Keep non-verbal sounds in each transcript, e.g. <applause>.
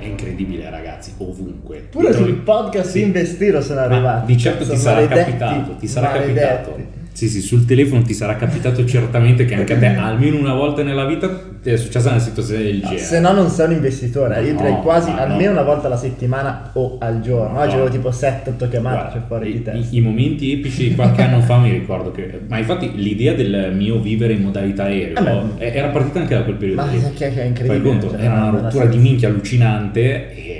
è incredibile ragazzi, ovunque. Pure Ti sul podcast Sì. investiro sono Ma arrivati. di certo ti sarà capitato, ti sarà maledetti. capitato. Sì, sì, sul telefono ti sarà capitato certamente che anche a te, almeno una volta nella vita, ti è successa una situazione del No, genere. se no non sei un investitore, io No, direi quasi ma no. almeno una volta alla settimana o al giorno. Oggi No. avevo tipo 7-8 chiamate cioè fuori di testa. i- i momenti epici di qualche anno fa mi ricordo che ma infatti l'idea del mio vivere in modalità aereo Ah, era partita anche da quel periodo Ma lì. che- è Fai incredibile. conto, cioè, era una rottura di senso. minchia allucinante e no,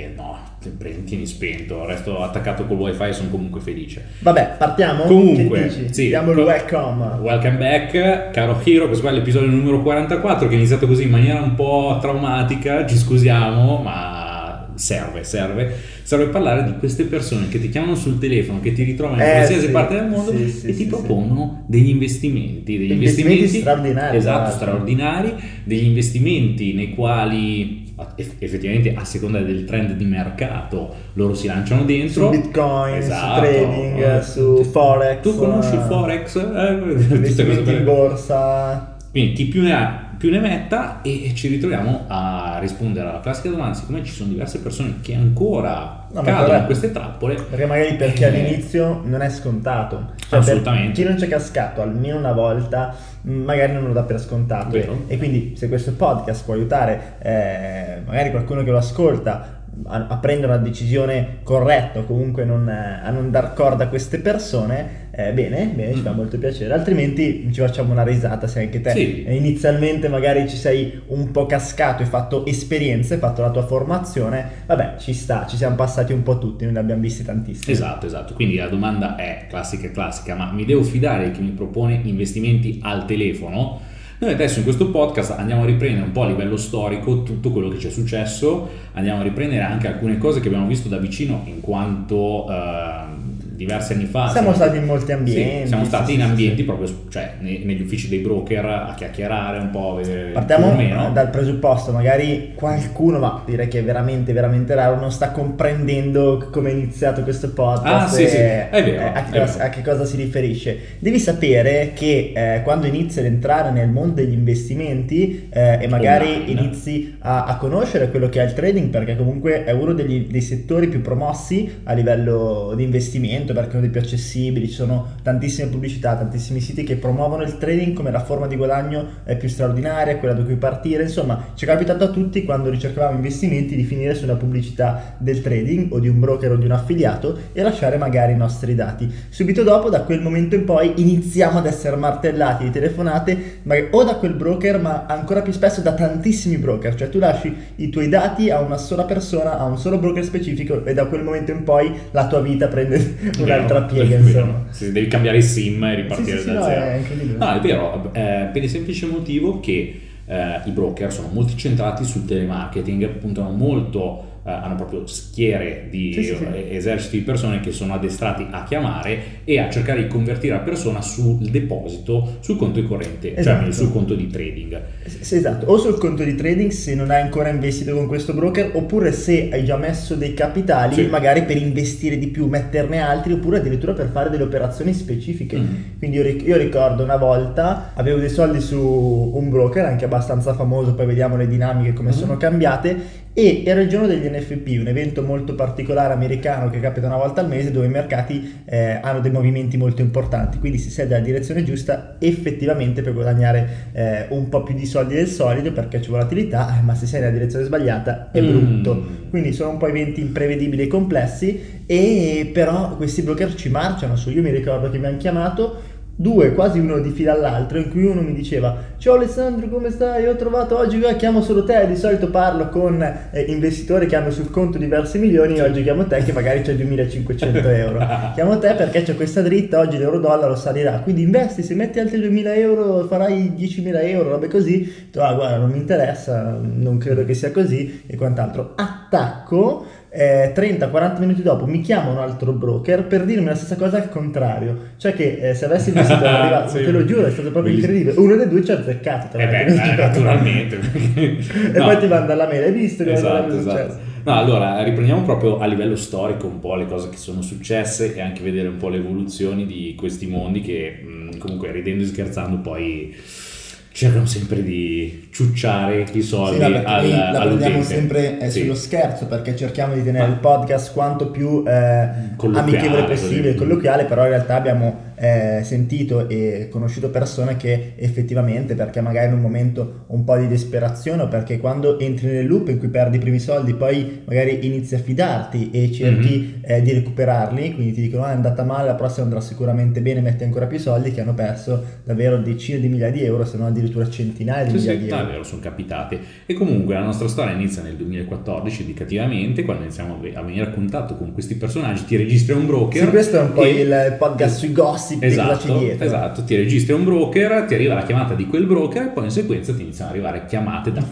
prendi, tieni spento, resto attaccato col wifi e sono comunque felice. Vabbè, partiamo? Comunque, sì, Diamo il co- welcome. Welcome back, caro Hiro, questo qua è l'episodio numero 44 che è iniziato così in maniera un po' traumatica, ci scusiamo, ma serve, serve, serve parlare di queste persone che ti chiamano sul telefono, che ti ritrovano in Eh, qualsiasi sì, parte del mondo sì, sì, e ti propongono degli investimenti, degli Investimenti investimenti, straordinari, tra esatto, straordinari, degli investimenti nei quali effettivamente a seconda del trend di mercato loro si lanciano dentro Su Bitcoin, Esatto. su trading, Eh, su Forex. tu conosci il eh, Forex? Eh, Investimenti in borsa. Quindi chi più ne ha più ne metta e ci ritroviamo a rispondere alla classica domanda siccome ci sono diverse persone che ancora No, cadono in queste trappole Perché magari per chi Eh. all'inizio non è scontato. Cioè, Assolutamente. Chi non c'è cascato almeno una volta, mh, magari non lo dà per scontato. Vero. E quindi se questo podcast può aiutare eh, magari qualcuno che lo ascolta a, a prendere una decisione corretta o comunque non, eh, a non dar corda a queste persone, eh, bene, bene, ci fa Mm. molto piacere. Altrimenti ci facciamo una risata se anche te Sì. eh, inizialmente magari ci sei un po' cascato, hai fatto esperienze, hai fatto la tua formazione, vabbè, ci sta, ci siamo passati un po' tutti, noi ne abbiamo visti tantissimi. esatto esatto quindi la domanda è classica e classica ma mi devo fidare di chi mi propone investimenti al telefono noi adesso in questo podcast andiamo a riprendere un po' a livello storico tutto quello che ci è successo, andiamo a riprendere anche alcune cose che abbiamo visto da vicino in quanto eh, diversi anni fa Siamo stati in molti ambienti. Sì, siamo stati in ambienti proprio cioè, ne- negli uffici dei broker a chiacchierare un po', a vedere Partiamo meno. dal presupposto, magari qualcuno, ma direi che è veramente, veramente raro, non sta comprendendo come è iniziato questo podcast. Ah, sì, sì, è vero, e a, che cosa, a che cosa si riferisce. Devi sapere che eh, quando inizi ad entrare nel mondo degli investimenti eh, e magari Online. inizi a, a conoscere quello che è il trading, perché comunque è uno degli- dei settori più promossi a livello di investimento, perché è uno dei più accessibili, ci sono tantissime pubblicità, tantissimi siti che promuovono il trading come la forma di guadagno eh, più straordinaria, quella da cui partire, insomma ci è capitato a tutti quando ricercavamo investimenti di finire su una pubblicità del trading o di un broker o di un affiliato e lasciare magari i nostri dati. Subito dopo, da quel momento in poi, iniziamo ad essere martellati di telefonate ma- o da quel broker, ma ancora più spesso da tantissimi broker, cioè tu lasci i tuoi dati a una sola persona, a un solo broker specifico e da quel momento in poi la tua vita prende Vero, piega, insomma. Sì, devi cambiare il sim e ripartire Sì, sì, da no, zero. è. No, è vero, eh, per il semplice motivo che eh, i broker sono molto centrati sul telemarketing, puntano molto, eh, hanno proprio schiere di Sì, sì, eh, eserciti di persone che sono addestrati a chiamare e a cercare di convertire la persona sul deposito, sul conto corrente, Esatto. cioè sul conto di trading. Sì, esatto, o sul conto di trading se non hai ancora investito con questo broker, oppure se hai già messo dei capitali, Sì. magari per investire di più, metterne altri, oppure addirittura per fare delle operazioni specifiche. Mm. Quindi io, ric- io ricordo una volta avevo dei soldi su un broker anche abbastanza famoso, poi vediamo le dinamiche come Mhm. sono cambiate. E era il giorno degli NFP, un evento molto particolare americano che capita una volta al mese dove i mercati eh, hanno dei movimenti molto importanti. Quindi se sei nella direzione giusta, effettivamente puoi guadagnare eh, un po' più di soldi del solito perché c'è volatilità, eh, ma se sei nella direzione sbagliata è Mm. brutto. Quindi sono un po' eventi imprevedibili e complessi, e però questi broker ci marciano su. Io mi ricordo che mi hanno chiamato due, quasi uno di fila all'altro, in cui uno mi diceva Ciao Alessandro, come stai? Ho trovato oggi, chiamo solo te, di solito parlo con eh, investitori che hanno sul conto diversi milioni, oggi chiamo te che magari c'è 2500 <laughs> euro. chiamo te perché c'è questa dritta, oggi l'euro-dollaro salirà, quindi investi, se metti altri 2000 euro farai 10.000 euro, robe così. Detto, ah guarda, non mi interessa, non credo che sia così e quant'altro. Attacco eh, 30-40 minuti dopo mi chiama un altro broker per dirmi la stessa cosa al contrario, cioè che eh, se avessi investito <laughs> arrivato, Sì. te lo giuro, è stato proprio Bellissimo. incredibile. Uno dei due ci ha azzeccato. Eh beh, eh, naturalmente. <laughs> e poi ti manda la mail, hai visto che Esatto, cosa esatto. successo? No, allora riprendiamo proprio a livello storico un po' le cose che sono successe e anche vedere un po' le evoluzioni di questi mondi che mh, comunque ridendo e scherzando poi cercano sempre di ciucciare i soldi Sì, vabbè, al, la prendiamo all'utente. sempre eh, Sì. sullo scherzo perché cerchiamo di tenere Ma- il podcast quanto più eh, amichevole possibile, colloquiale, però in realtà abbiamo eh, sentito e conosciuto persone che effettivamente, perché magari in un momento un po' di disperazione o perché quando entri nel loop in cui perdi i primi soldi, poi magari inizi a fidarti e cerchi Mhm. eh, di recuperarli, quindi ti dicono ah, è andata male, la prossima andrà sicuramente bene, metti ancora più soldi, che hanno perso davvero decine di migliaia di euro, se non addirittura centinaia di Sì, migliaia sì, di euro. vero, sono capitati. E comunque la nostra storia inizia nel 2014 indicativamente, quando iniziamo a ve- a venire a contatto con questi personaggi, ti registri un broker. Sì, questo è un po' e- il podcast sui gossip cosa c'è Esatto, dietro. esatto, ti registri un broker, ti arriva la chiamata di quel broker e poi in sequenza ti iniziano ad arrivare chiamate da,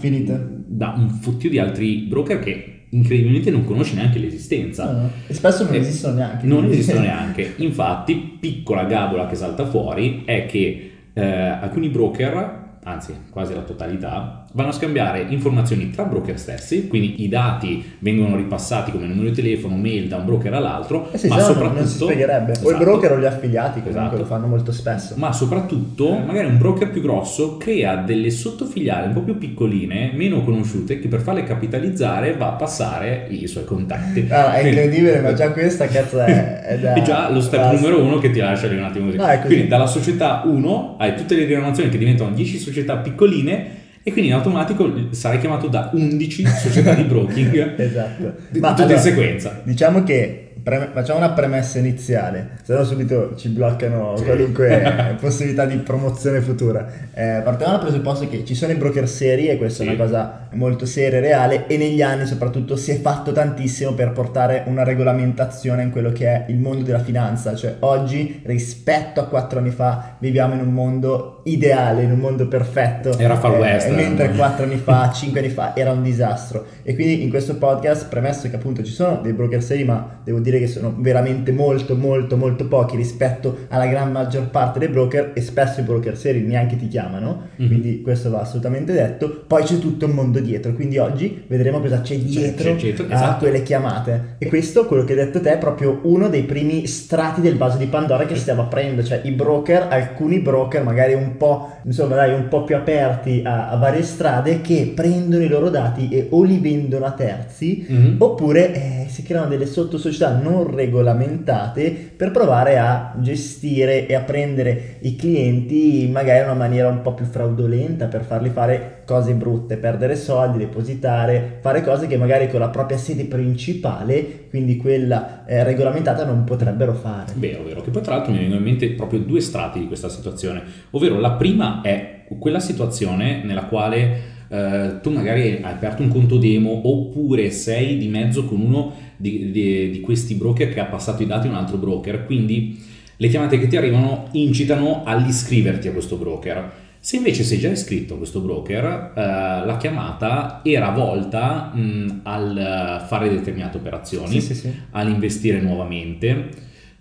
da un fottio di altri broker che incredibilmente non conosci neanche l'esistenza. No, no. E spesso non Eh, esistono neanche. Non esistono neanche. Infatti, piccola gabola che salta fuori è che eh, alcuni broker, anzi quasi la totalità, vanno a scambiare informazioni tra broker stessi, quindi i dati vengono ripassati come numero di telefono, mail da un broker all'altro, Eh sì, ma no soprattutto... non si spiegherebbe. O il Esatto. broker o gli affiliati, che Esatto. lo fanno molto spesso. Ma soprattutto, magari un broker più grosso crea delle sottofiliali un po' più piccoline, meno conosciute, che per farle capitalizzare va a passare i suoi contatti. Ah, è Quindi- incredibile, ma già questa cazzo è, è da... <laughs> è già lo step basta. numero uno che ti lascia lì un attimo così. No. Quindi dalla società 1 hai tutte le diramazioni che diventano 10 società piccoline e quindi in automatico sarai chiamato da 11 società di broking. <laughs> Esatto. Di- Ma tutte allora, in sequenza. Diciamo che pre- facciamo una premessa iniziale, se no subito ci bloccano qualunque <laughs> possibilità di promozione futura. Eh, partiamo dal presupposto che ci sono i broker seri e questa è Sì. una cosa molto seria e reale e negli anni soprattutto si è fatto tantissimo per portare una regolamentazione in quello che è il mondo della finanza, cioè oggi rispetto a quattro anni fa viviamo in un mondo ideale, in un mondo perfetto. Era Far Eh, West, mentre eh. quattro anni fa, <laughs> cinque anni fa era un disastro. E quindi in questo podcast, premesso che appunto ci sono dei broker seri, ma devo dire che sono veramente molto, molto, molto pochi rispetto alla gran maggior parte dei broker, e spesso i broker seri neanche ti chiamano, Mhm. quindi questo va assolutamente detto. Poi c'è tutto un mondo dietro, quindi oggi vedremo cosa c'è dietro, c'è dietro, a esatto. quelle chiamate. E questo, quello che hai detto te, è proprio uno dei primi strati del vaso di Pandora che stiamo aprendo, cioè i broker, alcuni broker magari un po', insomma dai, un po' più aperti a, a varie strade che prendono i loro dati e o li vendono a terzi Mhm. oppure eh, si creano delle sottosocietà non regolamentate per provare a gestire e a prendere i clienti magari in una maniera un po' più fraudolenta per farli fare cose brutte, perdere soldi, depositare, fare cose che magari con la propria sede principale, quindi quella eh, regolamentata, non potrebbero fare. Vero, vero. Che poi tra l'altro mi vengono in mente proprio due strati di questa situazione. Ovvero la prima è quella situazione nella quale eh, tu magari hai aperto un conto demo oppure sei di mezzo con uno di, di- di questi broker che ha passato i dati a un altro broker, quindi le chiamate che ti arrivano incitano all'iscriverti a questo broker. Se invece sei già iscritto a questo broker, eh, la chiamata era volta mh, al fare determinate operazioni Sì, sì, sì. all'investire nuovamente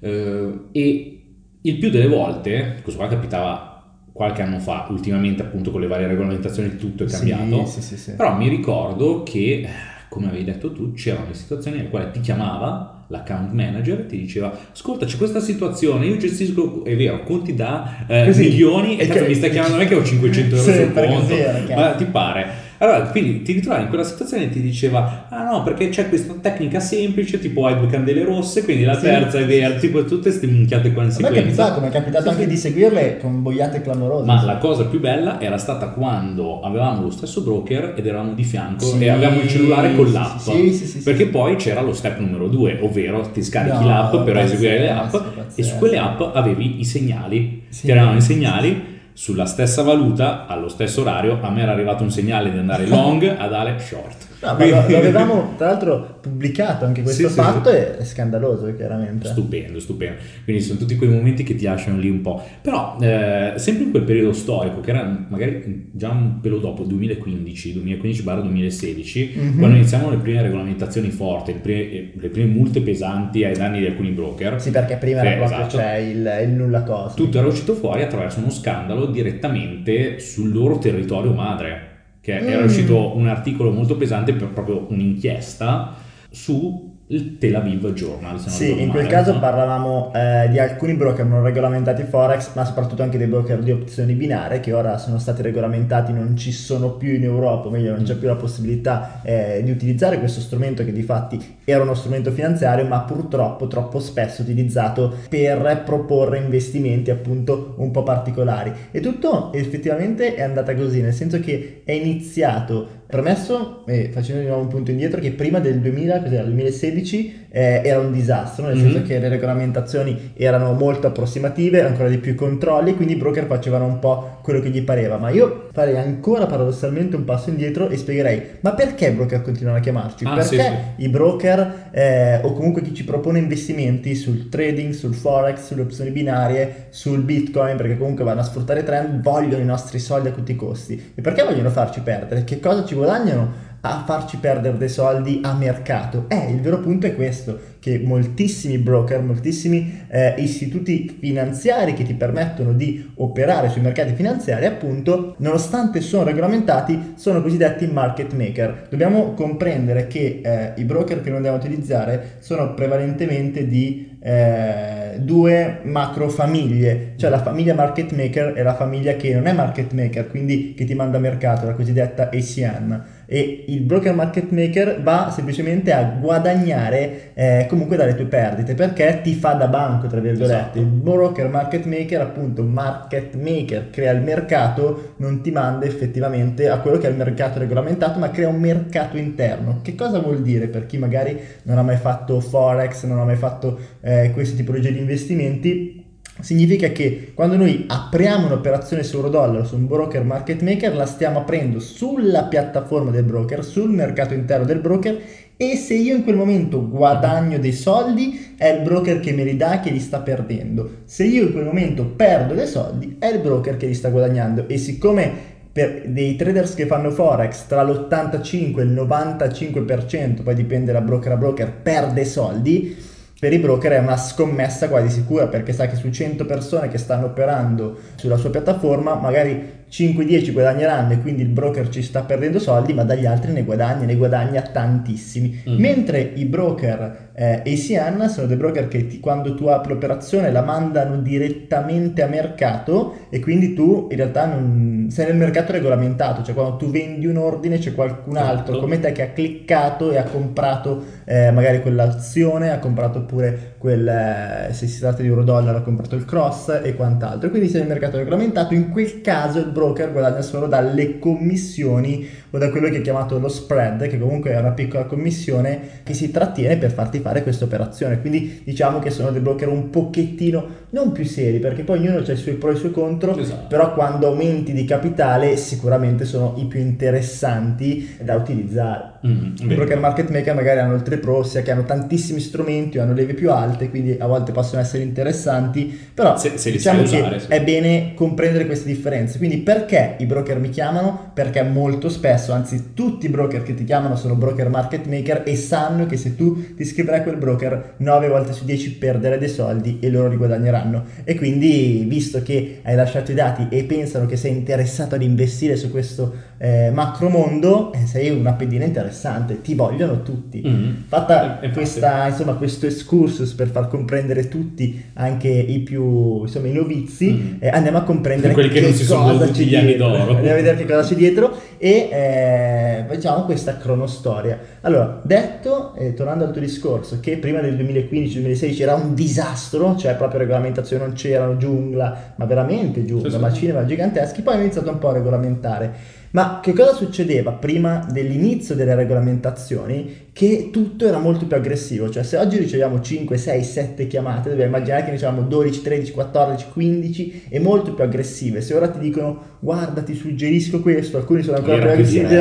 eh, e il più delle volte, questo qua capitava qualche anno fa, ultimamente appunto con le varie regolamentazioni tutto è cambiato, però mi ricordo che, eh, come avevi detto tu, c'erano le situazioni nelle quali ti chiamava l'account manager e ti diceva ascolta c'è questa situazione, io gestisco, è vero, conti da eh, milioni e, cazzo, mi stai chiamando a me che ho 500 <laughs> euro sul conto, ma ti pare? Allora, quindi ti ritrovavi in quella situazione e ti diceva: Ah no, perché c'è questa tecnica semplice, tipo hai due candele rosse, quindi la Sì. terza è verde, tipo tutte queste minchiate qua in è sequenza. capitato, come è capitato Sì, anche sì. di seguirle con boiate clamorose. Ma la cosa più bella era stata quando avevamo lo stesso broker ed eravamo di fianco e avevamo il cellulare con l'app. sì, sì, sì, perché poi c'era lo step numero due, ovvero ti scarichi No, l'app per eseguire le app e su quelle app avevi i segnali. Sì. Ti arrivavano i segnali sulla stessa valuta, allo stesso orario. A me era arrivato un segnale di andare long, ad Ale short. No, ma lo, <laughs> avevamo tra l'altro pubblicato anche questo Sì, sì, fatto sì. e è scandaloso chiaramente. Stupendo, stupendo. Quindi sono tutti quei momenti che ti lasciano lì un po'. Però, eh, sempre in quel periodo storico, che era magari già un pelo dopo, 2015, 2015-2016, Mhm. quando iniziamo le prime regolamentazioni forti, le prime, le prime multe pesanti ai danni di alcuni broker, Sì, perché prima era Sì, proprio esatto. c'è il, il nulla cosa. tutto era uscito fuori attraverso uno scandalo direttamente sul loro territorio madre, che era Mm. uscito un articolo molto pesante per proprio un'inchiesta su il Tel Aviv Journal. Se non Sì, in quel male, caso no? parlavamo eh, di alcuni broker non regolamentati Forex, ma soprattutto anche dei broker di opzioni binarie che ora sono stati regolamentati, non ci sono più in Europa, o meglio non c'è più la possibilità eh, di utilizzare questo strumento che di fatti era uno strumento finanziario, ma purtroppo troppo spesso utilizzato per proporre investimenti appunto un po' particolari. E tutto effettivamente è andata così, nel senso che è iniziato Premesso, e facendo di nuovo un punto indietro, che prima del 2000, cos'era, 2016 eh, era un disastro, nel Mhm. senso che le regolamentazioni erano molto approssimative, ancora di più i controlli, quindi i broker facevano un po' quello che gli pareva. Ma io farei ancora paradossalmente un passo indietro e spiegherei, ma perché i broker continuano a chiamarci? Ah, perché sì, i broker eh, o comunque chi ci propone investimenti sul trading, sul forex, sulle opzioni binarie, sul bitcoin, perché comunque vanno a sfruttare i trend, vogliono i nostri soldi a tutti i costi. E perché vogliono farci perdere? Che cosa ci guadagnano a farci perdere dei soldi a mercato? Eh, il vero punto è questo, che moltissimi broker, moltissimi eh, istituti finanziari che ti permettono di operare sui mercati finanziari, appunto, nonostante sono regolamentati, sono cosiddetti market maker. Dobbiamo comprendere che eh, i broker che noi andiamo a utilizzare sono prevalentemente di eh, due macro famiglie, cioè la famiglia market maker e la famiglia che non è market maker, quindi che ti manda a mercato, la cosiddetta ACM. E il broker market maker va semplicemente a guadagnare eh, comunque dalle tue perdite perché ti fa da banco, tra virgolette. Esatto. Il broker market maker, appunto, market maker crea il mercato, non ti manda effettivamente a quello che è il mercato regolamentato, ma crea un mercato interno. Che cosa vuol dire per chi magari non ha mai fatto forex, non ha mai fatto eh, queste tipologie di investimenti? Significa che quando noi apriamo un'operazione su euro-dollaro su un broker market maker, la stiamo aprendo sulla piattaforma del broker, sul mercato interno del broker e se io in quel momento guadagno dei soldi è il broker che me li dà che li sta perdendo. Se io in quel momento perdo dei soldi è il broker che li sta guadagnando e siccome per dei traders che fanno forex tra l'85 e il 95%, poi dipende da broker a broker, perde soldi, per i broker è una scommessa quasi sicura perché sa che su 100 persone che stanno operando sulla sua piattaforma, magari 5-10 guadagneranno e quindi il broker ci sta perdendo soldi, ma dagli altri ne guadagna, ne guadagna tantissimi. Mm. Mentre i broker eh, ACN sono dei broker che ti- quando tu apri l'operazione la mandano direttamente a mercato e quindi tu in realtà non sei nel mercato regolamentato, cioè quando tu vendi un ordine c'è qualcun altro Certo. come te che ha cliccato e ha comprato eh, magari quell'azione, ha comprato pure quel, eh, se si tratta di euro dollaro, ha comprato il cross e quant'altro. Quindi sei nel mercato regolamentato, in quel caso il broker guadagna solo dalle commissioni o da quello che è chiamato lo spread, che comunque è una piccola commissione che si trattiene per farti fare questa operazione. Quindi diciamo che sono dei broker un pochettino non più seri, perché poi ognuno ha i suoi pro e i suoi contro, Esatto. però quando aumenti di capitale sicuramente sono i più interessanti da utilizzare. Mm, I broker market maker magari hanno il tre pro, ossia che hanno tantissimi strumenti o hanno leve più alte, quindi a volte possono essere interessanti, però Se- se diciamo che usare, sì. è bene comprendere queste differenze. Quindi perché i broker mi chiamano? Perché molto spesso, anzi tutti i broker che ti chiamano sono broker market maker e sanno che se tu ti iscriverai a quel broker 9 volte su 10 perderai dei soldi e loro li guadagneranno. E quindi visto che hai lasciato i dati e pensano che sei interessato ad investire su questo eh, macro mondo, eh, sei una pedina interessante, ti vogliono tutti. Mm. Fatta Eh, infatti. questa, insomma, questo excursus per far comprendere tutti, anche i più, insomma, i novizi, Mm. eh, andiamo a comprendere Quelli che non si sono goduti gli anni d'oro. Andiamo a vedere che cosa c'è dietro e eh, facciamo questa cronostoria. Allora, detto, eh, tornando al tuo discorso, che prima del 2015-2016 era un disastro, cioè proprio regolamentazione non c'erano, giungla, ma veramente giungla, Sì, sì. macine ma giganteschi, poi hanno iniziato un po' a regolamentare. Ma che cosa succedeva prima dell'inizio delle regolamentazioni? Che tutto era molto più aggressivo, cioè se oggi riceviamo 5, 6, 7 chiamate, dobbiamo immaginare che riceviamo 12, 13, 14, 15 e molto più aggressive. Se ora ti dicono guarda ti suggerisco questo, alcuni sono ancora più aggressivi,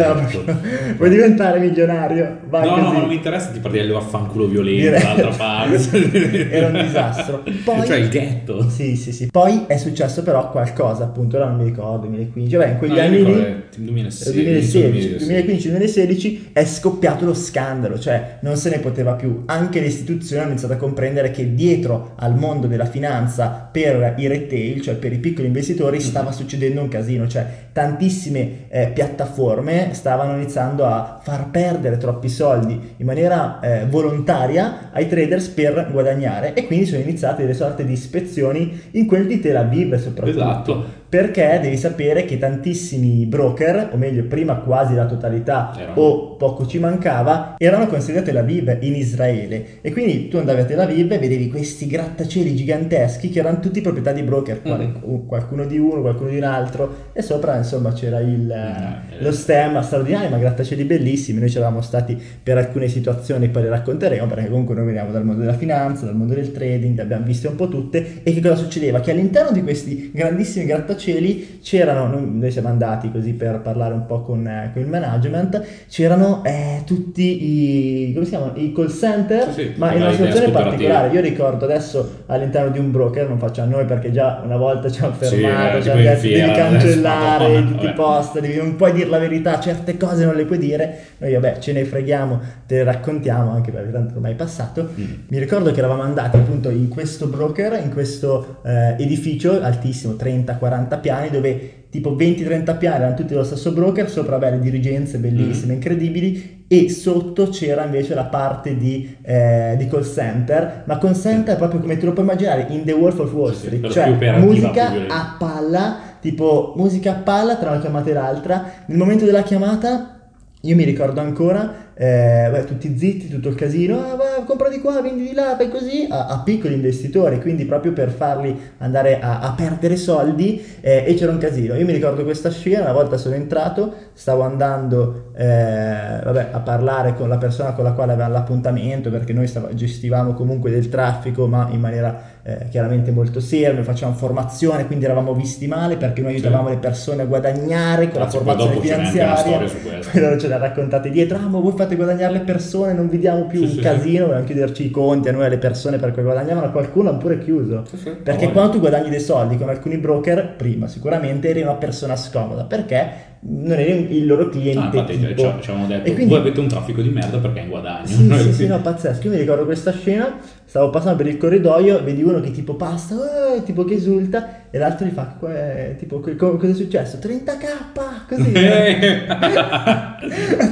vuoi <laughs> diventare milionario? Vai No, no, così. ma non mi interessa ti parli vaffanculo violento dall'altra parte. <laughs> Era un disastro. Poi- Cioè il ghetto. Sì, sì, sì. Poi è successo però qualcosa, appunto, ora non mi ricordo, 2015, vabbè, in quegli No, anni ricordo lì... che 2016, 2015-2016 è scoppiato lo scandalo, cioè non se ne poteva più. Anche le istituzioni hanno iniziato a comprendere che dietro al mondo della finanza per i retail, cioè per i piccoli investitori, stava succedendo un casino, cioè tantissime eh, piattaforme stavano iniziando a far perdere troppi soldi in maniera eh, volontaria ai traders per guadagnare e quindi sono iniziate delle sorte di ispezioni in quel di Tel Aviv soprattutto. Esatto perché devi sapere che tantissimi broker, o meglio prima quasi la totalità Erano. o poco ci mancava, erano considerati a Tel Aviv in Israele. E quindi tu andavi a Tel Aviv e vedevi questi grattacieli giganteschi che erano tutti proprietà di broker, quali- qualcuno di uno, qualcuno di un altro. E sopra insomma c'era il, Eh, lo stemma straordinario, ma grattacieli bellissimi, noi ci eravamo stati per alcune situazioni, poi le racconteremo perché comunque noi veniamo dal mondo della finanza, dal mondo del trading, le abbiamo viste un po' tutte. E che cosa succedeva? Che all'interno di questi grandissimi grattacieli c'erano, noi siamo andati così per parlare un po' con, eh, con il management, c'erano eh, tutti i, come si chiamano? I call center, Sì, sì, ma in una situazione particolare. Io ricordo adesso all'interno di un broker, non faccio a noi perché già una volta ci hanno Sì, fermato, eh, ci hanno detto devi fiera, cancellare adesso, <laughs> tutti i vabbè. post, devi, non puoi dire la verità, certe cose non le puoi dire. Noi vabbè ce ne freghiamo, te le raccontiamo anche perché tanto ormai è passato. Mm. Mi ricordo che eravamo andati appunto in questo broker, in questo eh, edificio altissimo, 30-40 piani, dove tipo 20-30 piani erano tutti dello stesso broker, sopra vabbè, le dirigenze bellissime, Mm. incredibili, e sotto c'era invece la parte di, eh, di call center, ma call center è proprio come te lo puoi immaginare in The Wolf of Wall Sì, sì, Street, però cioè musica a palla, tipo musica a palla tra una chiamata e l'altra. Nel momento della chiamata io mi ricordo ancora, eh, beh, tutti zitti, tutto il casino, ah, va, compra di qua, vendi di là, fai così, a, a piccoli investitori, quindi proprio per farli andare a, a perdere soldi eh, e c'era un casino. Io mi ricordo questa scena, una volta sono entrato, stavo andando eh, vabbè, a parlare con la persona con la quale avevamo l'appuntamento, perché noi stava- gestivamo comunque del traffico, ma in maniera eh, chiaramente molto seria, noi facevamo formazione, quindi eravamo visti male perché noi Sì. aiutavamo le persone a guadagnare con Anzi, la formazione finanziaria. loro ce l'ha raccontate dietro, ah ma voi fate guadagnare le persone, non vi diamo più Sì, un sì, casino, volevamo chiuderci i conti a noi alle persone perché guadagnavano, qualcuno ha pure chiuso. Sì, sì. Perché Oh, quando tu guadagni dei soldi con alcuni broker, prima sicuramente eri una persona scomoda, perché non eri il loro cliente Ah, infatti tipo. ci, ci avevamo detto, E quindi- voi avete un traffico di merda perché è in guadagno. sì, sì. sì, <laughs> no, pazzesco. Io mi ricordo questa scena, stavo passando per il corridoio, vedi uno che tipo passa, eh, tipo che esulta, e l'altro gli fa, "Qua è- tipo, co- co- cosa è successo? 30k, così. <laughs>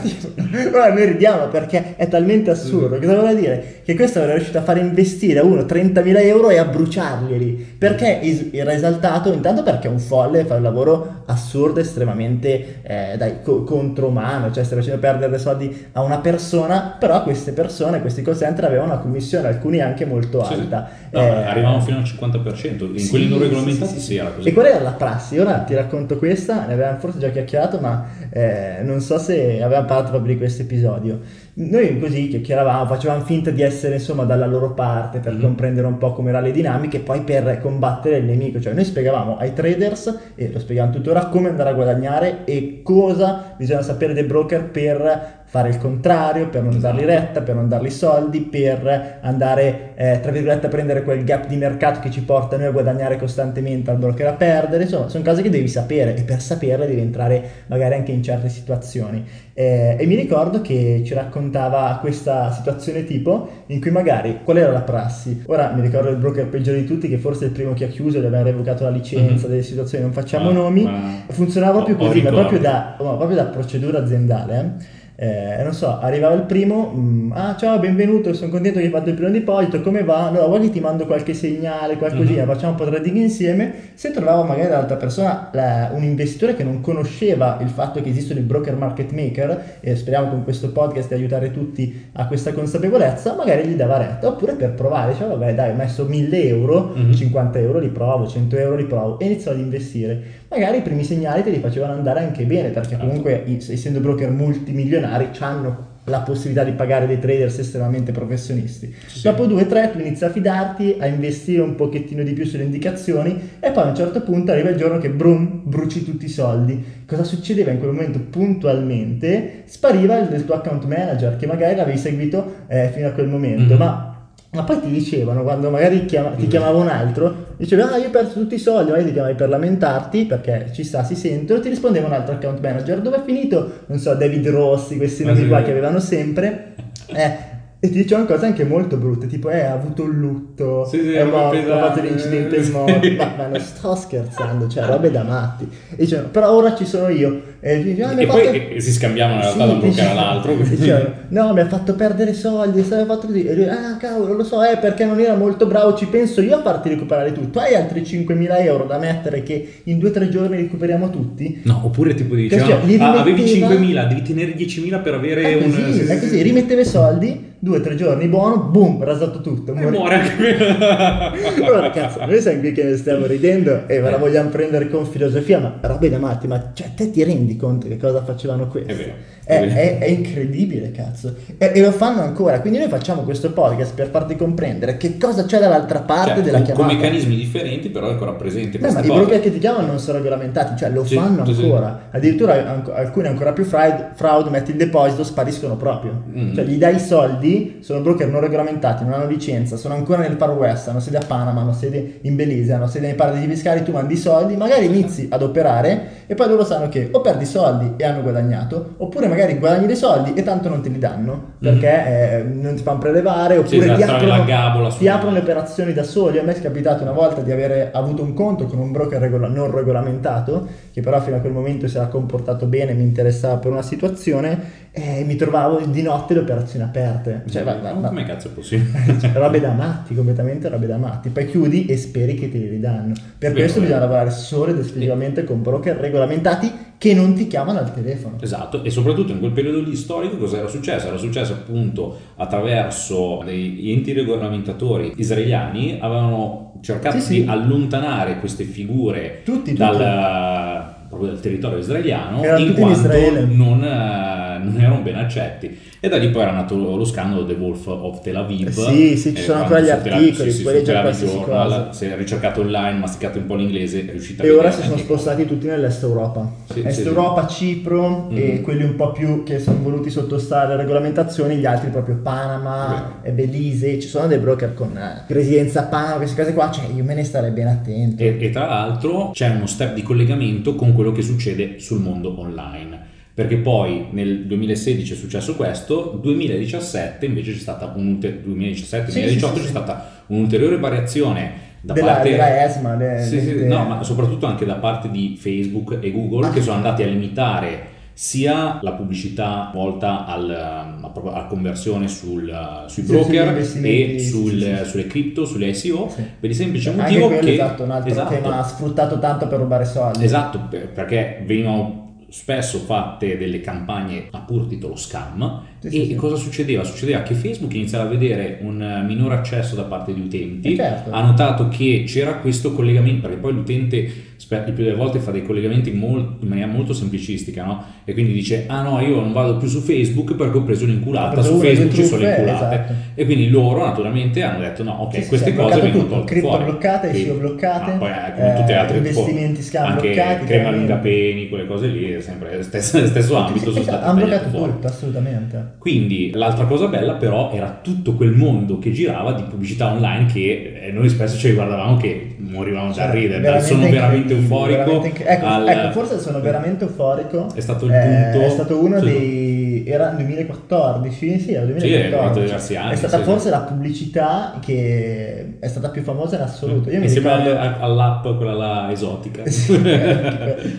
Tipo, Guarda, noi ridiamo perché è talmente assurdo. Cosa vuol dire? Che questo era riuscito a fare investire a uno 30.000 euro e a bruciarglieli. Perché es- era esaltato? Intanto perché è un folle, fa un lavoro assurdo, estremamente eh, dai, co- controumano, cioè stai facendo perdere soldi a una persona, però queste persone, questi call center avevano una commissione, alcuni anche molto Sì, sì. alta. No, Eh, arrivavamo fino al 50%, in sì, quelli non regolamentati sì, era così. E qual era la prassi? Ora ti racconto questa, ne avevamo forse già chiacchierato, ma eh, non so se avevamo parlato proprio di questo episodio. Noi così chiacchieravamo, facevamo finta di essere insomma dalla loro parte per Mhm. comprendere un po' come erano le dinamiche e poi per combattere il nemico. Cioè noi spiegavamo ai traders, e lo spieghiamo tuttora, come andare a guadagnare e cosa bisogna sapere dei broker per fare il contrario, per non dargli Esatto. retta, per non dargli soldi, per andare, eh, tra virgolette, a prendere quel gap di mercato che ci porta noi a guadagnare costantemente al broker a perdere. Insomma, sono cose che devi sapere e per saperle devi entrare magari anche in certe situazioni. Eh, e mi ricordo che ci raccontava questa situazione tipo in cui magari qual era la prassi. Ora mi ricordo il broker peggiore di tutti che forse è il primo che ha chiuso ed aveva revocato la licenza Mhm. delle situazioni, non facciamo Ma- nomi. ma- Funzionava proprio ho così, ma ricordi. proprio da, ma proprio da procedura aziendale. eh. Eh, non so, arrivava il primo, mm, ah ciao, benvenuto, sono contento che hai fatto il primo deposito, come va? Allora, vuoi che ti mando qualche segnale, qualcosina, Mhm. facciamo un po' trading insieme. Se trovavo magari dall'altra persona la- un investitore che non conosceva il fatto che esistono i broker market maker, e speriamo con questo podcast di aiutare tutti a questa consapevolezza, magari gli dava retta, oppure per provare, diceva vabbè dai, ho messo 1000 euro, Mhm. 50 euro li provo, 100 euro li provo, e iniziò ad investire. Magari i primi segnali te li facevano andare anche bene, perché Certo. comunque essendo broker multimilionari hanno la possibilità di pagare dei traders estremamente professionisti. Sì. Dopo due o tre tu inizi a fidarti, a investire un pochettino di più sulle indicazioni e poi a un certo punto arriva il giorno che brum, bruci tutti i soldi. Cosa succedeva in quel momento puntualmente? Spariva il, il tuo account manager che magari l'avevi seguito eh, fino a quel momento, Mhm. ma Ma poi ti dicevano, quando magari chiama- ti chiamava un altro, diceva, ah io ho perso tutti i soldi, magari ti chiamavi per lamentarti, perché ci sta, si sentono, ti rispondeva un altro account manager, dove è finito, non so, David Rossi, questi nomi qua che avevano sempre, eh, e ti dicevano cose anche molto brutte, tipo, eh, ha avuto un lutto, Sì, sì, è morto, ha fatto l'incidente in moto, ma, ma non sto scherzando, cioè, robe da matti. E dicevano, però ora ci sono io. E, dice, "Ah, mi E poi fatto- eh, si scambiavano in realtà sì, da un dicevano- all'altro. dicevano, no, mi ha fatto perdere soldi, aveva fatto così. E lui, ah, cavolo, lo so, è perché non era molto bravo, ci penso io a farti recuperare tutto. Hai altri 5.000 euro da mettere che in 2-3 giorni recuperiamo tutti? No, oppure tipo dicevano, cioè, ah, avevi rimetteva- 5.000, devi tenere 10.000 per avere È un... così, sì, è sì, così, sì. rimetteva i soldi, 2-3 giorni, buono, boom, rasato tutto. Muore. muore anche Allora, <laughs> cazzo, noi siamo qui che ne stiamo ridendo e ve la vogliamo prendere con filosofia, ma robe da matti, ma cioè, te ti rendi conto che cosa facevano questi? È vero, È, è è- incredibile, cazzo. E, e lo fanno ancora. Quindi noi facciamo questo podcast per farti comprendere che cosa c'è dall'altra parte Cioè, della con, con chiamata. meccanismi differenti, però è ancora presente Beh, ma i cosa. broker che ti chiamano non sono regolamentati, cioè lo Sì, fanno sì, sì. ancora. Addirittura anco- alcuni ancora più fraud, fraud, metti il deposito, spariscono proprio. Mm. Cioè gli dai i soldi, sono broker non regolamentati, non hanno licenza, sono ancora nel Far West, hanno sede a Panama, hanno sede in Belize, hanno sede nei paradisi fiscali, tu mandi i soldi, magari inizi ad operare e poi loro sanno che o perdi soldi e hanno guadagnato, oppure magari guadagni dei soldi e tanto non te li danno, perché eh, non ti fanno prelevare, Sì, oppure ti esatto, aprono, la gabola ti aprono le operazioni da soli. A me è capitato una volta di avere avuto un conto con un broker regola- non regolamentato, che però fino a quel momento si era comportato bene, mi interessava per una situazione, e mi trovavo di notte le operazioni aperte. Cioè, va- va- va- Come cazzo è possibile? <laughs> cioè, robe da matti, completamente robe da matti. Poi chiudi e speri che te li ridanno. Per Vero, questo vero. bisogna lavorare solo ed esclusivamente con broker regolamentati che non ti chiamano al telefono. Esatto, e soprattutto in quel periodo lì storico cosa era successo? Era successo appunto attraverso degli enti regolamentatori israeliani avevano cercato Sì, di sì. allontanare queste figure Tutti, tutti. dal, proprio dal territorio israeliano erano in in quanto Israele. non, eh, non erano ben accetti. E da lì poi era nato lo scandalo The Wolf of Tel Aviv. Eh sì, sì, ci eh, sono ancora gli articoli, sì, sì, puoi leggere qualsiasi Journal, cosa. Si è ricercato online, masticato un po' l'inglese, è riuscito a E ora si sono spostati tutti nell'est Europa. Sì, Est sì, sì. Europa, Cipro e Mhm. quelli un po' più che sono voluti sottostare alle regolamentazioni, gli altri proprio Panama, e Belize, ci sono dei broker con eh, residenza Panama, queste cose qua, cioè io me ne starei ben attento. E, e tra l'altro c'è uno step di collegamento con quello che succede sul mondo online. Perché poi nel 2016 è successo questo, 2017 invece c'è stata un ulter- 2017 Sì, 2018 sì, c'è stata un'ulteriore variazione da della, parte della ESMA, de- Sì, sì, de- no, ma soprattutto anche da parte di Facebook e Google Ah. che sono andati a limitare sia la pubblicità volta al, alla conversione sul, sui Sì, broker e sul- sulle cripto, sulle ICO, per il semplice Anche motivo quello che esatto, un altro esatto, tema sfruttato tanto per rubare soldi. Esatto, per- perché venivano spesso fatte delle campagne a pur titolo scam Sì, e sì, sì. cosa succedeva? Succedeva che Facebook iniziava a vedere un minore accesso da parte di utenti, Eh, certo. ha notato che c'era questo collegamento, perché poi l'utente il più delle volte fa dei collegamenti mol- in maniera molto semplicistica, no? E quindi dice, ah no, io non vado più su Facebook perché ho preso un'inculata, su Facebook ci sono le inculate. esatto. E quindi loro naturalmente hanno detto, no, ok, Sì, queste sì, cose vengono tolte cripto fuori. bloccate. ICO bloccate, Ma poi eh, come tutte le eh, altre investimenti scam anche bloccati, crema chiaramente. lunga peni, quelle cose lì, è sempre stesso, stesso ambito, Sì, state hanno bloccato fuori. tutto, assolutamente. Quindi l'altra cosa bella però era tutto quel mondo che girava di pubblicità online che eh, noi spesso ci guardavamo che morivamo da ridere, dal Veramente sono veramente euforico veramente ecco, al- ecco, forse sono veramente euforico. È stato il Eh, punto- È stato uno sì. dei. Era nel 2014, sì, era il Sì, è 2014. anni, È stata sì, forse sì. la pubblicità che è stata più famosa in assoluto. Io mi ricordo. a- all'app quella là esotica. <laughs>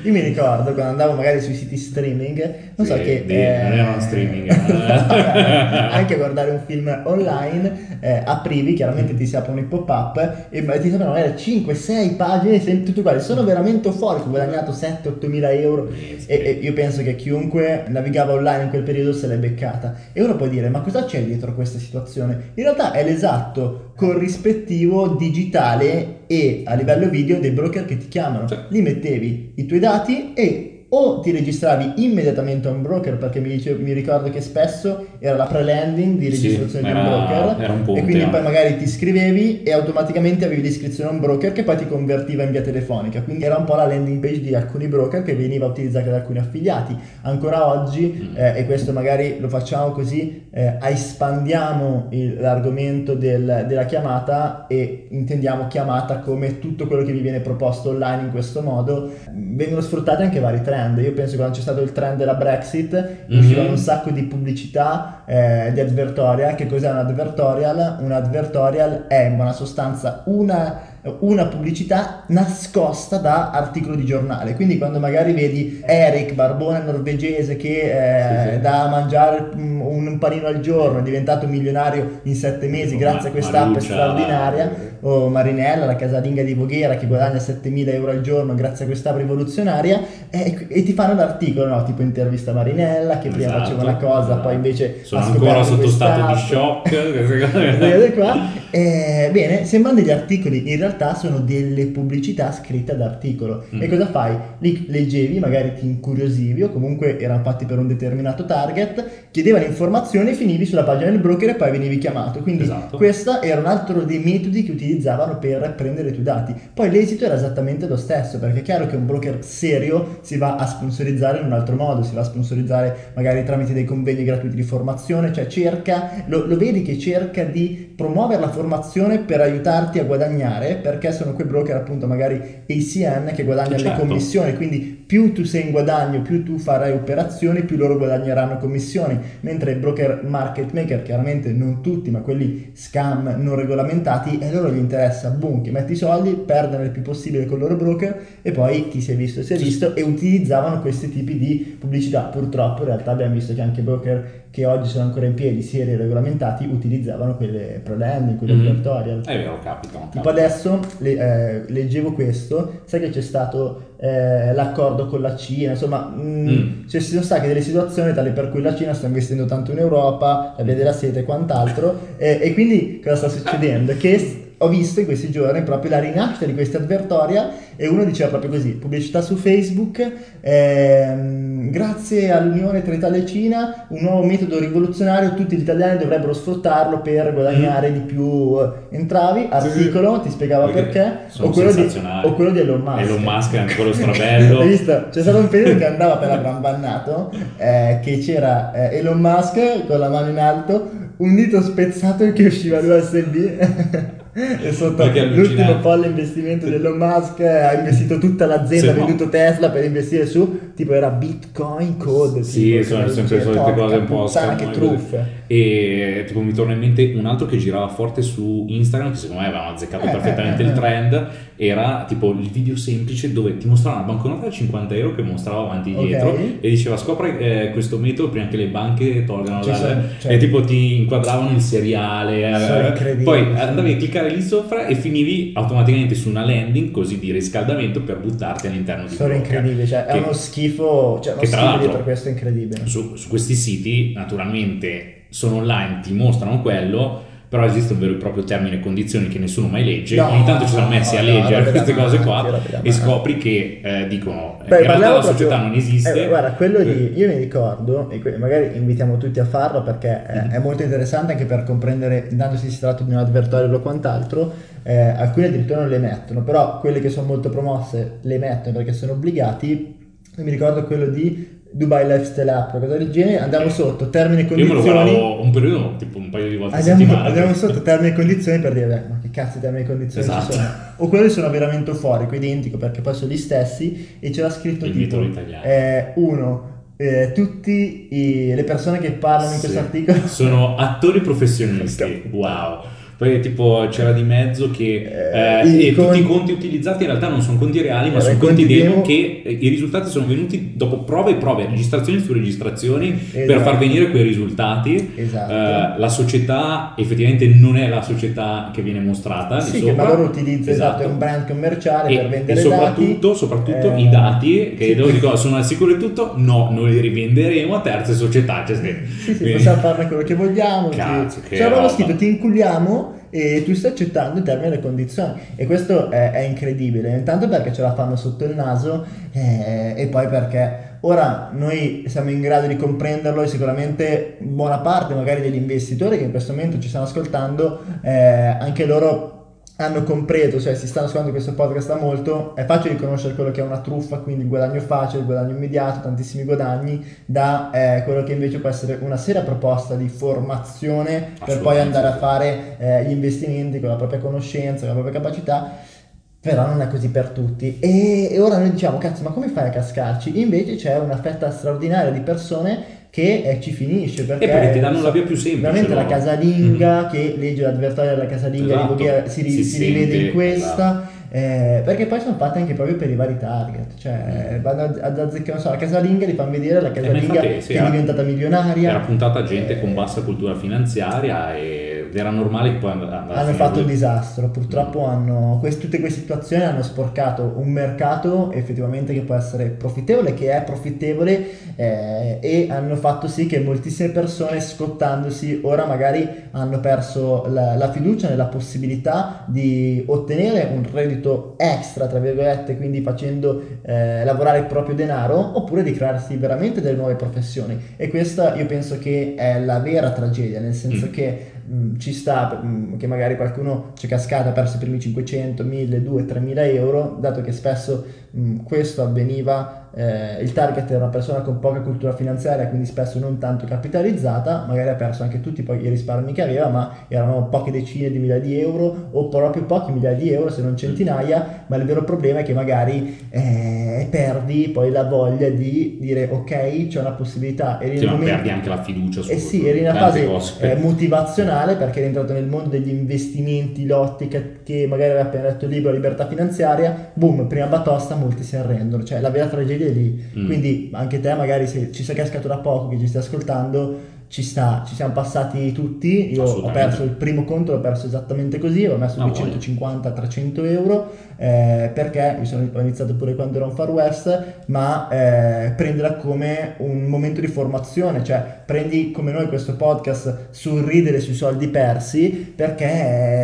Io mi ricordo quando andavo magari sui siti streaming, non so che... di- non erano streaming, eh. <laughs> anche a guardare un film online, eh, aprivi, chiaramente ti si aprono i pop-up e ti sembrano magari 5-6 pagine, sempre tutte uguali. Sono veramente euforico, ho guadagnato 7-8 mila euro e, e io penso che chiunque navigava online in quel periodo se l'è beccata. E uno può dire, ma cosa c'è dietro questa situazione? In realtà è l'esatto corrispettivo digitale e a livello video dei broker che ti chiamano. Lì mettevi i tuoi dati e o ti registravi immediatamente a un broker perché mi, dice- mi ricordo che spesso era la pre-landing di Sì, registrazione di un broker un ponte, e quindi eh. poi magari ti iscrivevi e automaticamente avevi l'iscrizione a un broker che poi ti convertiva in via telefonica quindi era un po' la landing page di alcuni broker che veniva utilizzata da alcuni affiliati ancora oggi Mm. eh, e questo magari lo facciamo così eh, espandiamo il- l'argomento del- della chiamata e intendiamo chiamata come tutto quello che vi viene proposto online in questo modo vengono sfruttati anche vari trend io penso che quando c'è stato il trend della Brexit Mhm. uscivano un sacco di pubblicità eh, di advertorial che cos'è un advertorial? un advertorial è in buona sostanza una una pubblicità nascosta da articolo di giornale. Quindi quando magari vedi Eric, barbone norvegese che eh, Sì, sì. dà a mangiare mm, un panino al giorno, è diventato milionario in sette mesi Tipo grazie a Ma- questa app Maruccia, straordinaria, la- o Marinella, la casalinga di Voghera che guadagna 7000 euro al giorno grazie a quest'app rivoluzionaria e, e ti fanno l'articolo, no? tipo intervista Marinella che prima Esatto. faceva una cosa, poi invece sono ancora sotto stato di quest'app. shock <laughs> qua. Eh, bene, sembrano degli articoli, in realtà sono delle pubblicità scritte ad articolo. Mm. E cosa fai? Li leggevi, magari ti incuriosivi o comunque erano fatti per un determinato target, chiedevano informazioni finivi sulla pagina del broker e poi venivi chiamato. Quindi Esatto. questo era un altro dei metodi che utilizzavano per prendere i tuoi dati. Poi l'esito era esattamente lo stesso, perché è chiaro che un broker serio si va a sponsorizzare in un altro modo, si va a sponsorizzare magari tramite dei convegni gratuiti di formazione, cioè cerca, lo, lo vedi che cerca di promuovere la formazione per aiutarti a guadagnare, perché sono quei broker appunto magari ACN che guadagnano Certo. le commissioni, quindi più tu sei in guadagno, più tu farai operazioni, più loro guadagneranno commissioni, mentre i broker market maker, chiaramente non tutti, ma quelli scam non regolamentati, a loro gli interessa, boom, che metti i soldi, perdono il più possibile con il loro broker e poi chi si è visto si è visto e utilizzavano questi tipi di pubblicità. Purtroppo in realtà abbiamo visto che anche broker che oggi sono ancora in piedi, serie regolamentati, utilizzavano quelle pre-landing, quelle Mhm. advertorial. È vero, capita. Tipo adesso le- eh, leggevo questo, sai che c'è stato eh, l'accordo con la Cina, insomma, mm, Mm. ci sono state delle situazioni tali per cui la Cina sta investendo tanto in Europa, la via della seta e quant'altro, e, e quindi cosa sta succedendo? Che ho visto in questi giorni proprio la rinascita di questi advertorial e uno diceva proprio così, pubblicità su Facebook, ehm, grazie all'unione tra Italia e Cina, un nuovo metodo rivoluzionario, tutti gli italiani dovrebbero sfruttarlo per guadagnare di più eh, entravi, Mm. Sì, articolo, ti spiegava Perché o quello, di, o quello di Elon Musk. Elon Musk è anche quello strabello. <laughs> Hai visto? C'è stato un periodo che andava per <laughs> Abrambannato, eh, che c'era eh, Elon Musk con la mano in alto, un dito spezzato che usciva l'USB. <laughs> è l'ultimo allucinante. folle investimento di Elon Musk eh, ha investito tutta l'azienda, Sì, ha ma- venduto Tesla per investire su, tipo era Bitcoin Code. Sì, tipo, sono sempre le solite cose un po' che truffe. E tipo mi torna in mente un altro che girava forte su Instagram, che secondo me avevano azzeccato Eh, perfettamente eh, il eh. trend, era tipo il video semplice dove ti mostravano una banconota da 50 euro che mostrava avanti e Ok. dietro e diceva scopri eh, questo metodo prima che le banche tolgano Ci la... cioè- e tipo ti inquadravano il seriale, eh, poi andavi a cliccare lì sopra e finivi automaticamente su una landing così di riscaldamento per buttarti all'interno di Sono broker. incredibili, cioè è Che- uno schifo, cioè uno che schifo dietro questo è incredibile. su, su questi siti naturalmente sono online, ti mostrano quello, però esiste un vero e proprio termine e condizioni che nessuno mai legge. No, Ogni tanto ci siamo messi a no, leggere robe da queste cose qua e scopri che eh, dicono Beh, in realtà la proprio- società non esiste. Eh, guarda, quello di. Io mi ricordo, e magari invitiamo tutti a farlo perché è, Mhm. è molto interessante anche per comprendere, intanto se si tratta di un advertorial o quant'altro. eh, alcune addirittura non le mettono, però quelle che sono molto promosse le mettono perché sono obbligati. Io mi ricordo quello di Dubai Lifestyle App, cosa del genere. Andiamo sotto, termini e Io me lo condizioni. guardavo un periodo, tipo un paio di volte a Andiamo, settimana. andiamo sotto termini e condizioni per dire, beh, ma che cazzo di termini e condizioni Esatto. ci sono? O quelli sono veramente fuori, qui identico perché poi sono gli stessi e c'era scritto Il tipo, eh, uno, eh, tutte le persone che parlano in Sì. questo articolo Sono attori professionisti, <laughs> wow. Poi tipo c'era di mezzo che Eh, eh, e conti- tutti i conti utilizzati in realtà non sono conti reali ma Eh, sono conti demo demo- che eh, i risultati sono venuti dopo prove e prove, registrazioni su registrazioni per Esatto. far venire quei risultati. Esatto. Eh, la società effettivamente non è la società che viene mostrata sì, che loro utilizza esatto, è un brand commerciale E, per e vendere soprattutto, dati. soprattutto Eh, i dati che sì. dicono sono al sicuro di tutto no, noi li rivenderemo a terze società cioè, sì. Sì, Quindi- possiamo farne quello che vogliamo. Cazzo, ti- che Cioè, scritto ti inculliamo e tu stai accettando i termini e le condizioni. E questo è, è incredibile, intanto perché ce la fanno sotto il naso eh, e poi perché? Ora noi siamo in grado di comprenderlo e sicuramente buona parte magari degli investitori che in questo momento ci stanno ascoltando, eh, anche loro hanno compreso, cioè si stanno ascoltando questo podcast da molto, è facile riconoscere quello che è una truffa, quindi il guadagno facile, il guadagno immediato, tantissimi guadagni, da eh, quello che invece può essere una seria proposta di formazione per poi andare a fare eh, gli investimenti con la propria conoscenza, con la propria capacità però non è così per tutti. E, e, ora noi diciamo cazzo ma come fai a cascarci? Invece c'è una fetta straordinaria di persone che eh, ci finisce perché, e perché ti danno la via più semplice veramente no? la casalinga mm-hmm. che legge l'avvertorio della casalinga esatto. Voghera si, si, si rivede in questa esatto eh, perché poi sono fatte anche proprio per i vari target, cioè vanno ad azzeccare, so, la casalinga li fanno vedere la casalinga eh, sì, che è diventata milionaria. Era puntata a gente eh, con bassa cultura finanziaria ed era normale che poi andasse Hanno fatto un disastro, purtroppo mm. hanno, quest, tutte queste situazioni hanno sporcato un mercato effettivamente che può essere profittevole, che è profittevole eh, e hanno fatto sì che moltissime persone scottandosi ora magari hanno perso la, la fiducia nella possibilità di ottenere un reddito extra, tra virgolette, quindi facendo eh, lavorare il proprio denaro, oppure di crearsi veramente delle nuove professioni. E questa io penso che è la vera tragedia, nel senso mm. che mh, mm, ci sta mh, mm, che magari qualcuno c'è cascato, ha perso i primi 500, 1000, 2, 3000 euro, dato che spesso mh, questo avveniva eh, il target era una persona con poca cultura finanziaria, quindi spesso non tanto capitalizzata, magari ha perso anche tutti poi i risparmi che aveva, ma erano poche decine di migliaia di euro o proprio pochi migliaia di euro, se non centinaia, ma il vero problema è che magari eh, perdi poi la voglia di dire ok, c'è una possibilità. Eri sì, ma momento... perdi anche la fiducia su Eh sì, eri in una fase eh, motivazionale perché eri entrato nel mondo degli investimenti, l'ottica che magari aveva appena letto il libro Libertà finanziaria, boom, prima batosta molti si arrendono, cioè la vera tragedia è lì. Mm. Quindi anche te, magari se ci sei cascato da poco, che ci stai ascoltando, ci sta, ci siamo passati tutti. Io ho perso il primo conto, l'ho perso esattamente così, ho messo no, 250-300 euro eh, perché mi sono, ho iniziato pure quando ero un Far West, ma eh, prendila come un momento di formazione, cioè prendi come noi questo podcast sul ridere sui soldi persi perché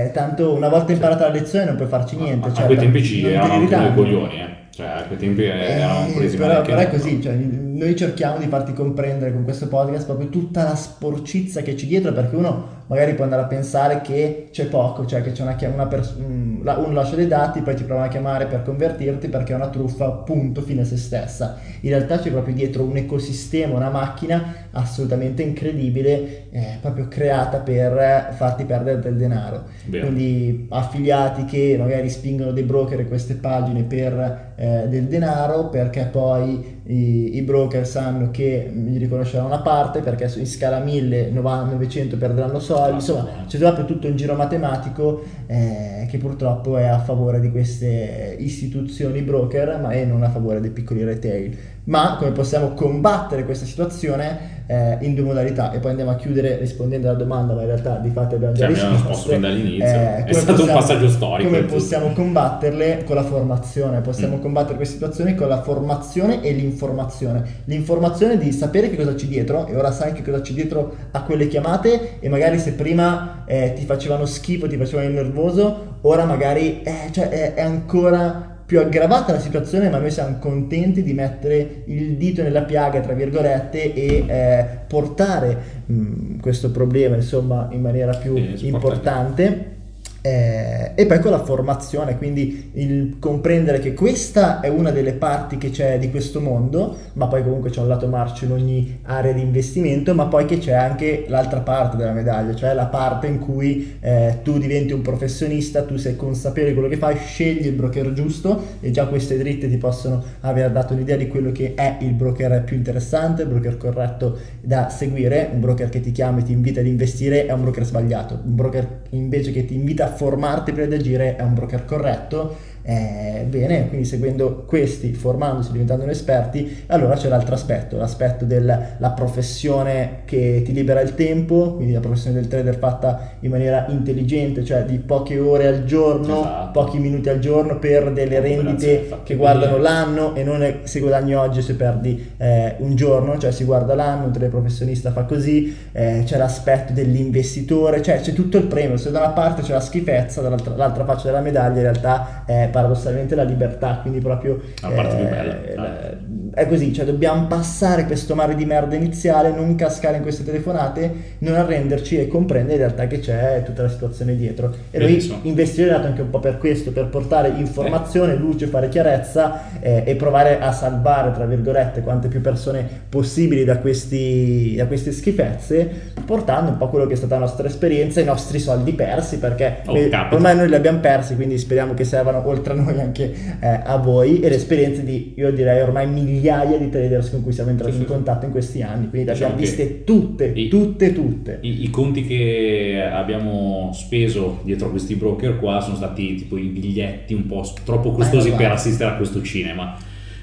eh, tanto una volta imparata la lezione non puoi farci niente. A, cioè, a quei tempi ci noi coglioni, eh. Cioè, a quei tempi erano eh, presi però, però è così, cioè, noi cerchiamo di farti comprendere con questo podcast proprio tutta la sporcizia che c'è dietro perché uno magari può andare a pensare che c'è poco, cioè che c'è una, una pers- uno lascia dei dati, poi ti provano a chiamare per convertirti perché è una truffa, punto, fine a se stessa. In realtà c'è proprio dietro un ecosistema, una macchina assolutamente incredibile, eh, proprio creata per farti perdere del denaro. Bene. Quindi affiliati che magari spingono dei broker in queste pagine per eh, del denaro perché poi i, i, broker sanno che gli riconosceranno una parte perché in scala 1000, 900 perderanno soldi, insomma c'è proprio tutto un giro matematico eh, che purtroppo è a favore di queste istituzioni broker ma è non a favore dei piccoli retail. Ma come possiamo combattere questa situazione? Eh, in due modalità e poi andiamo a chiudere rispondendo alla domanda, ma in realtà di fatto abbiamo già cioè, risposto. fin dall'inizio, eh, è stato possiamo, un passaggio storico. Come possiamo combatterle con la formazione? Possiamo mm. combattere queste situazioni con la formazione e l'informazione. L'informazione di sapere che cosa c'è dietro e ora sai che cosa c'è dietro a quelle chiamate e magari se prima eh, ti facevano schifo, ti facevano il nervoso, ora magari eh, cioè, è ancora più aggravata la situazione, ma noi siamo contenti di mettere il dito nella piaga, tra virgolette, e eh, portare mh, questo problema insomma in maniera più importante eh, e poi con la formazione, quindi il comprendere che questa è una delle parti che c'è di questo mondo, ma poi comunque c'è un lato marcio in ogni area di investimento, ma poi che c'è anche l'altra parte della medaglia, cioè la parte in cui eh, tu diventi un professionista, tu sei consapevole di quello che fai, scegli il broker giusto e già queste dritte ti possono aver dato un'idea di quello che è il broker più interessante, il broker corretto da seguire, un broker che ti chiama e ti invita ad investire è un broker sbagliato, un broker invece che ti invita a formarti prima di agire è un broker corretto eh, bene, quindi seguendo questi, formandosi, diventando esperti, allora c'è l'altro aspetto, l'aspetto della professione che ti libera il tempo, quindi la professione del trader fatta in maniera intelligente, cioè di poche ore al giorno, Esatto. pochi minuti al giorno per delle rendite che guardano bene. l'anno e non se guadagni oggi se perdi eh, un giorno, cioè si guarda l'anno, un teleprofessionista fa così, eh, c'è l'aspetto dell'investitore, cioè c'è tutto il premio, se da una parte c'è la schifezza, dall'altra l'altra faccia della medaglia in realtà è paradossalmente la libertà, quindi proprio La parte più eh, bella, la- è così, cioè dobbiamo passare questo mare di merda iniziale, non cascare in queste telefonate, non arrenderci e comprendere in realtà che c'è tutta la situazione dietro. E Benissimo. noi investire è dato anche un po' per questo, per portare informazione, luce, fare chiarezza eh, e provare a salvare, tra virgolette, quante più persone possibili da, questi, da queste schifezze, portando un po' quello che è stata la nostra esperienza, i nostri soldi persi, perché Oh, eh, ormai noi li abbiamo persi, quindi speriamo che servano oltre a noi anche eh, a voi e le esperienze di, io direi, ormai migliaia di traders con cui siamo entrati Sì, in sì, contatto in questi anni, quindi le Diciamo abbiamo che viste tutte, i- tutte, tutte. I, I conti che abbiamo speso dietro a questi broker qua sono stati tipo i biglietti un po' troppo costosi guarda. per assistere a questo cinema,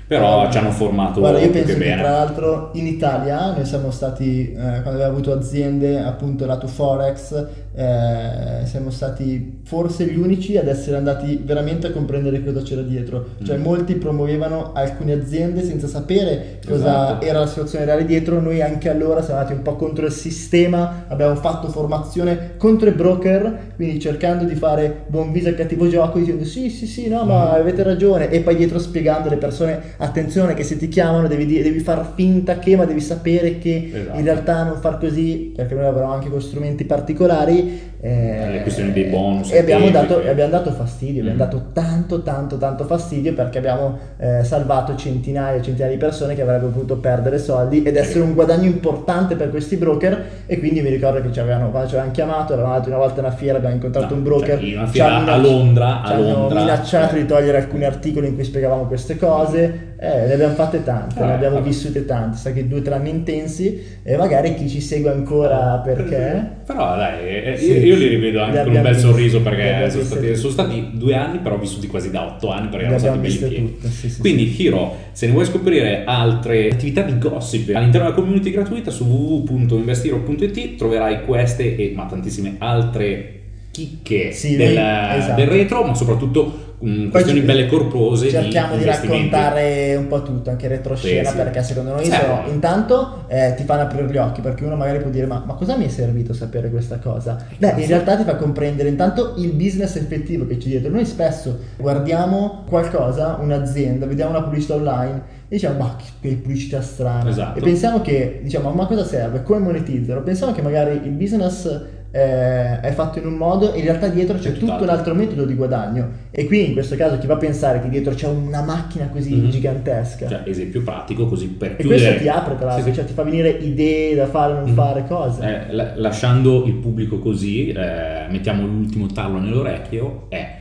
però Guarda, ci hanno formato Guarda, io penso che bene. tra l'altro in Italia noi siamo stati, eh, quando abbiamo avuto aziende appunto lato Forex, eh, siamo stati forse gli unici ad essere andati veramente a comprendere cosa c'era dietro. Cioè Mm. molti promuovevano alcune aziende senza sapere cosa Esatto. era la situazione reale dietro, noi anche allora siamo andati un po' contro il sistema, abbiamo fatto formazione contro i broker, quindi cercando di fare buon viso al cattivo gioco, dicendo sì sì sì no ma Mm. avete ragione e poi dietro spiegando alle persone attenzione che se ti chiamano devi, di- devi far finta che ma devi sapere che Esatto. in realtà non far così perché noi lavoriamo anche con strumenti particolari eh, Le questioni dei bonus, e abbiamo dato, che- abbiamo dato fastidio abbiamo Mm. dato tanto tanto tanto fastidio perché abbiamo eh, salvato centinaia e centinaia di persone che avrebbero potuto perdere soldi ed essere un guadagno importante per questi broker e quindi mi ricordo che ci avevano, quando ci avevano chiamato eravamo andati una volta in una fiera abbiamo incontrato No, un broker cioè, in una ci fiera a Londra, ci a hanno Londra, minacciato eh. di togliere alcuni articoli in cui spiegavamo queste cose eh, ne abbiamo fatte tante Eh, ne abbiamo vabbè. vissute tante sa che due o tre anni intensi e magari chi ci segue ancora perché Però dai, eh, Sì, io, io li rivedo anche con un bel sorriso perché sono stati, sono stati due anni, però vissuti quasi da otto anni perché erano stati belli pieni. sì, sì, Quindi. Hiro, se ne vuoi scoprire altre attività di gossip all'interno della community gratuita su www.investiro.it troverai queste e ma tantissime altre chicche del, esatto. del retro, ma soprattutto Poi questioni belle corpose cerchiamo di, investimenti. raccontare un po' tutto anche retroscena Sì, perché secondo noi Sì. sono intanto eh, ti fanno aprire gli occhi perché uno magari può dire ma, ma cosa mi è servito sapere questa cosa? Beh in realtà ti fa comprendere intanto il business effettivo che c'è dietro. Noi spesso guardiamo qualcosa un'azienda vediamo una pubblicità online e diciamo ma che pubblicità strana. Esatto. e pensiamo che diciamo ma cosa serve? Come monetizzano pensiamo che magari il business eh, è fatto in un modo e in realtà dietro c'è È tutto tutt'altro. un altro metodo di guadagno e qui in questo caso chi va a pensare che dietro c'è una macchina così Mhm. gigantesca Cioè, esempio pratico così per e chiudere. questo ti apre tra l'altro Sì, sì. cioè ti fa venire idee da fare non Mhm. fare cose Eh, la- lasciando il pubblico così, eh, mettiamo l'ultimo tarlo nell'orecchio, è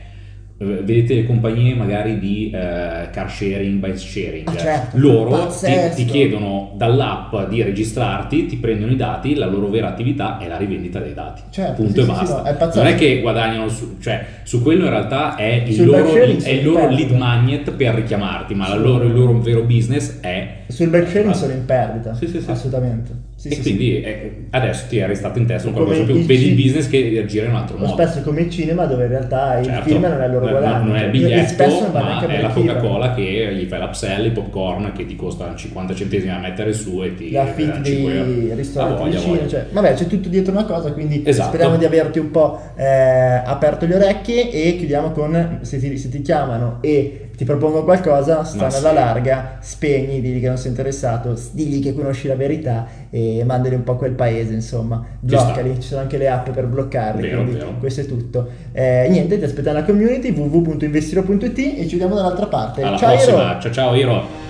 vedete le compagnie magari di eh, car sharing, bike sharing, Ah, certo, loro ti, ti chiedono dall'app di registrarti, ti prendono i dati, la loro vera attività è la rivendita dei dati, Certo, punto sì, e sì, sì, basta. no, è non è che guadagnano su, cioè su quello in realtà è il loro, è il loro in lead magnet per richiamarti, ma loro- il loro vero business è sul bike sharing sono in perdita Sì, sì, sì. assolutamente Sì, e sì, quindi eh, adesso ti è restato in testa un qualcosa più, il vedi il business che gira in un altro sì. modo. spesso come il cinema dove in realtà il Certo, film non è il loro guadagno Non è il biglietto, spesso non ma è la. Coca-Cola che gli fai l'upsell, i popcorn che ti costano 50 centesimi a mettere su e ti gli affitti danno 5 euro. dei ristoranti voglia, vicini, voglia. cioè, vabbè c'è tutto dietro una cosa, quindi Esatto. speriamo di averti un po' eh, aperto le orecchie e chiudiamo con se ti, se ti chiamano e ti propongo qualcosa, stanno alla sì. larga, spegni, digli che non sei interessato, digli che conosci la verità e mandali un po' a quel paese, insomma, bloccali, ci sono anche le app per bloccarli, Vero, quindi vero. questo è tutto. Eh, niente, ti aspetta nella community www.investiro.it e ci vediamo dall'altra parte. Alla Ciao Iro! prossima, ciao ciao Iro.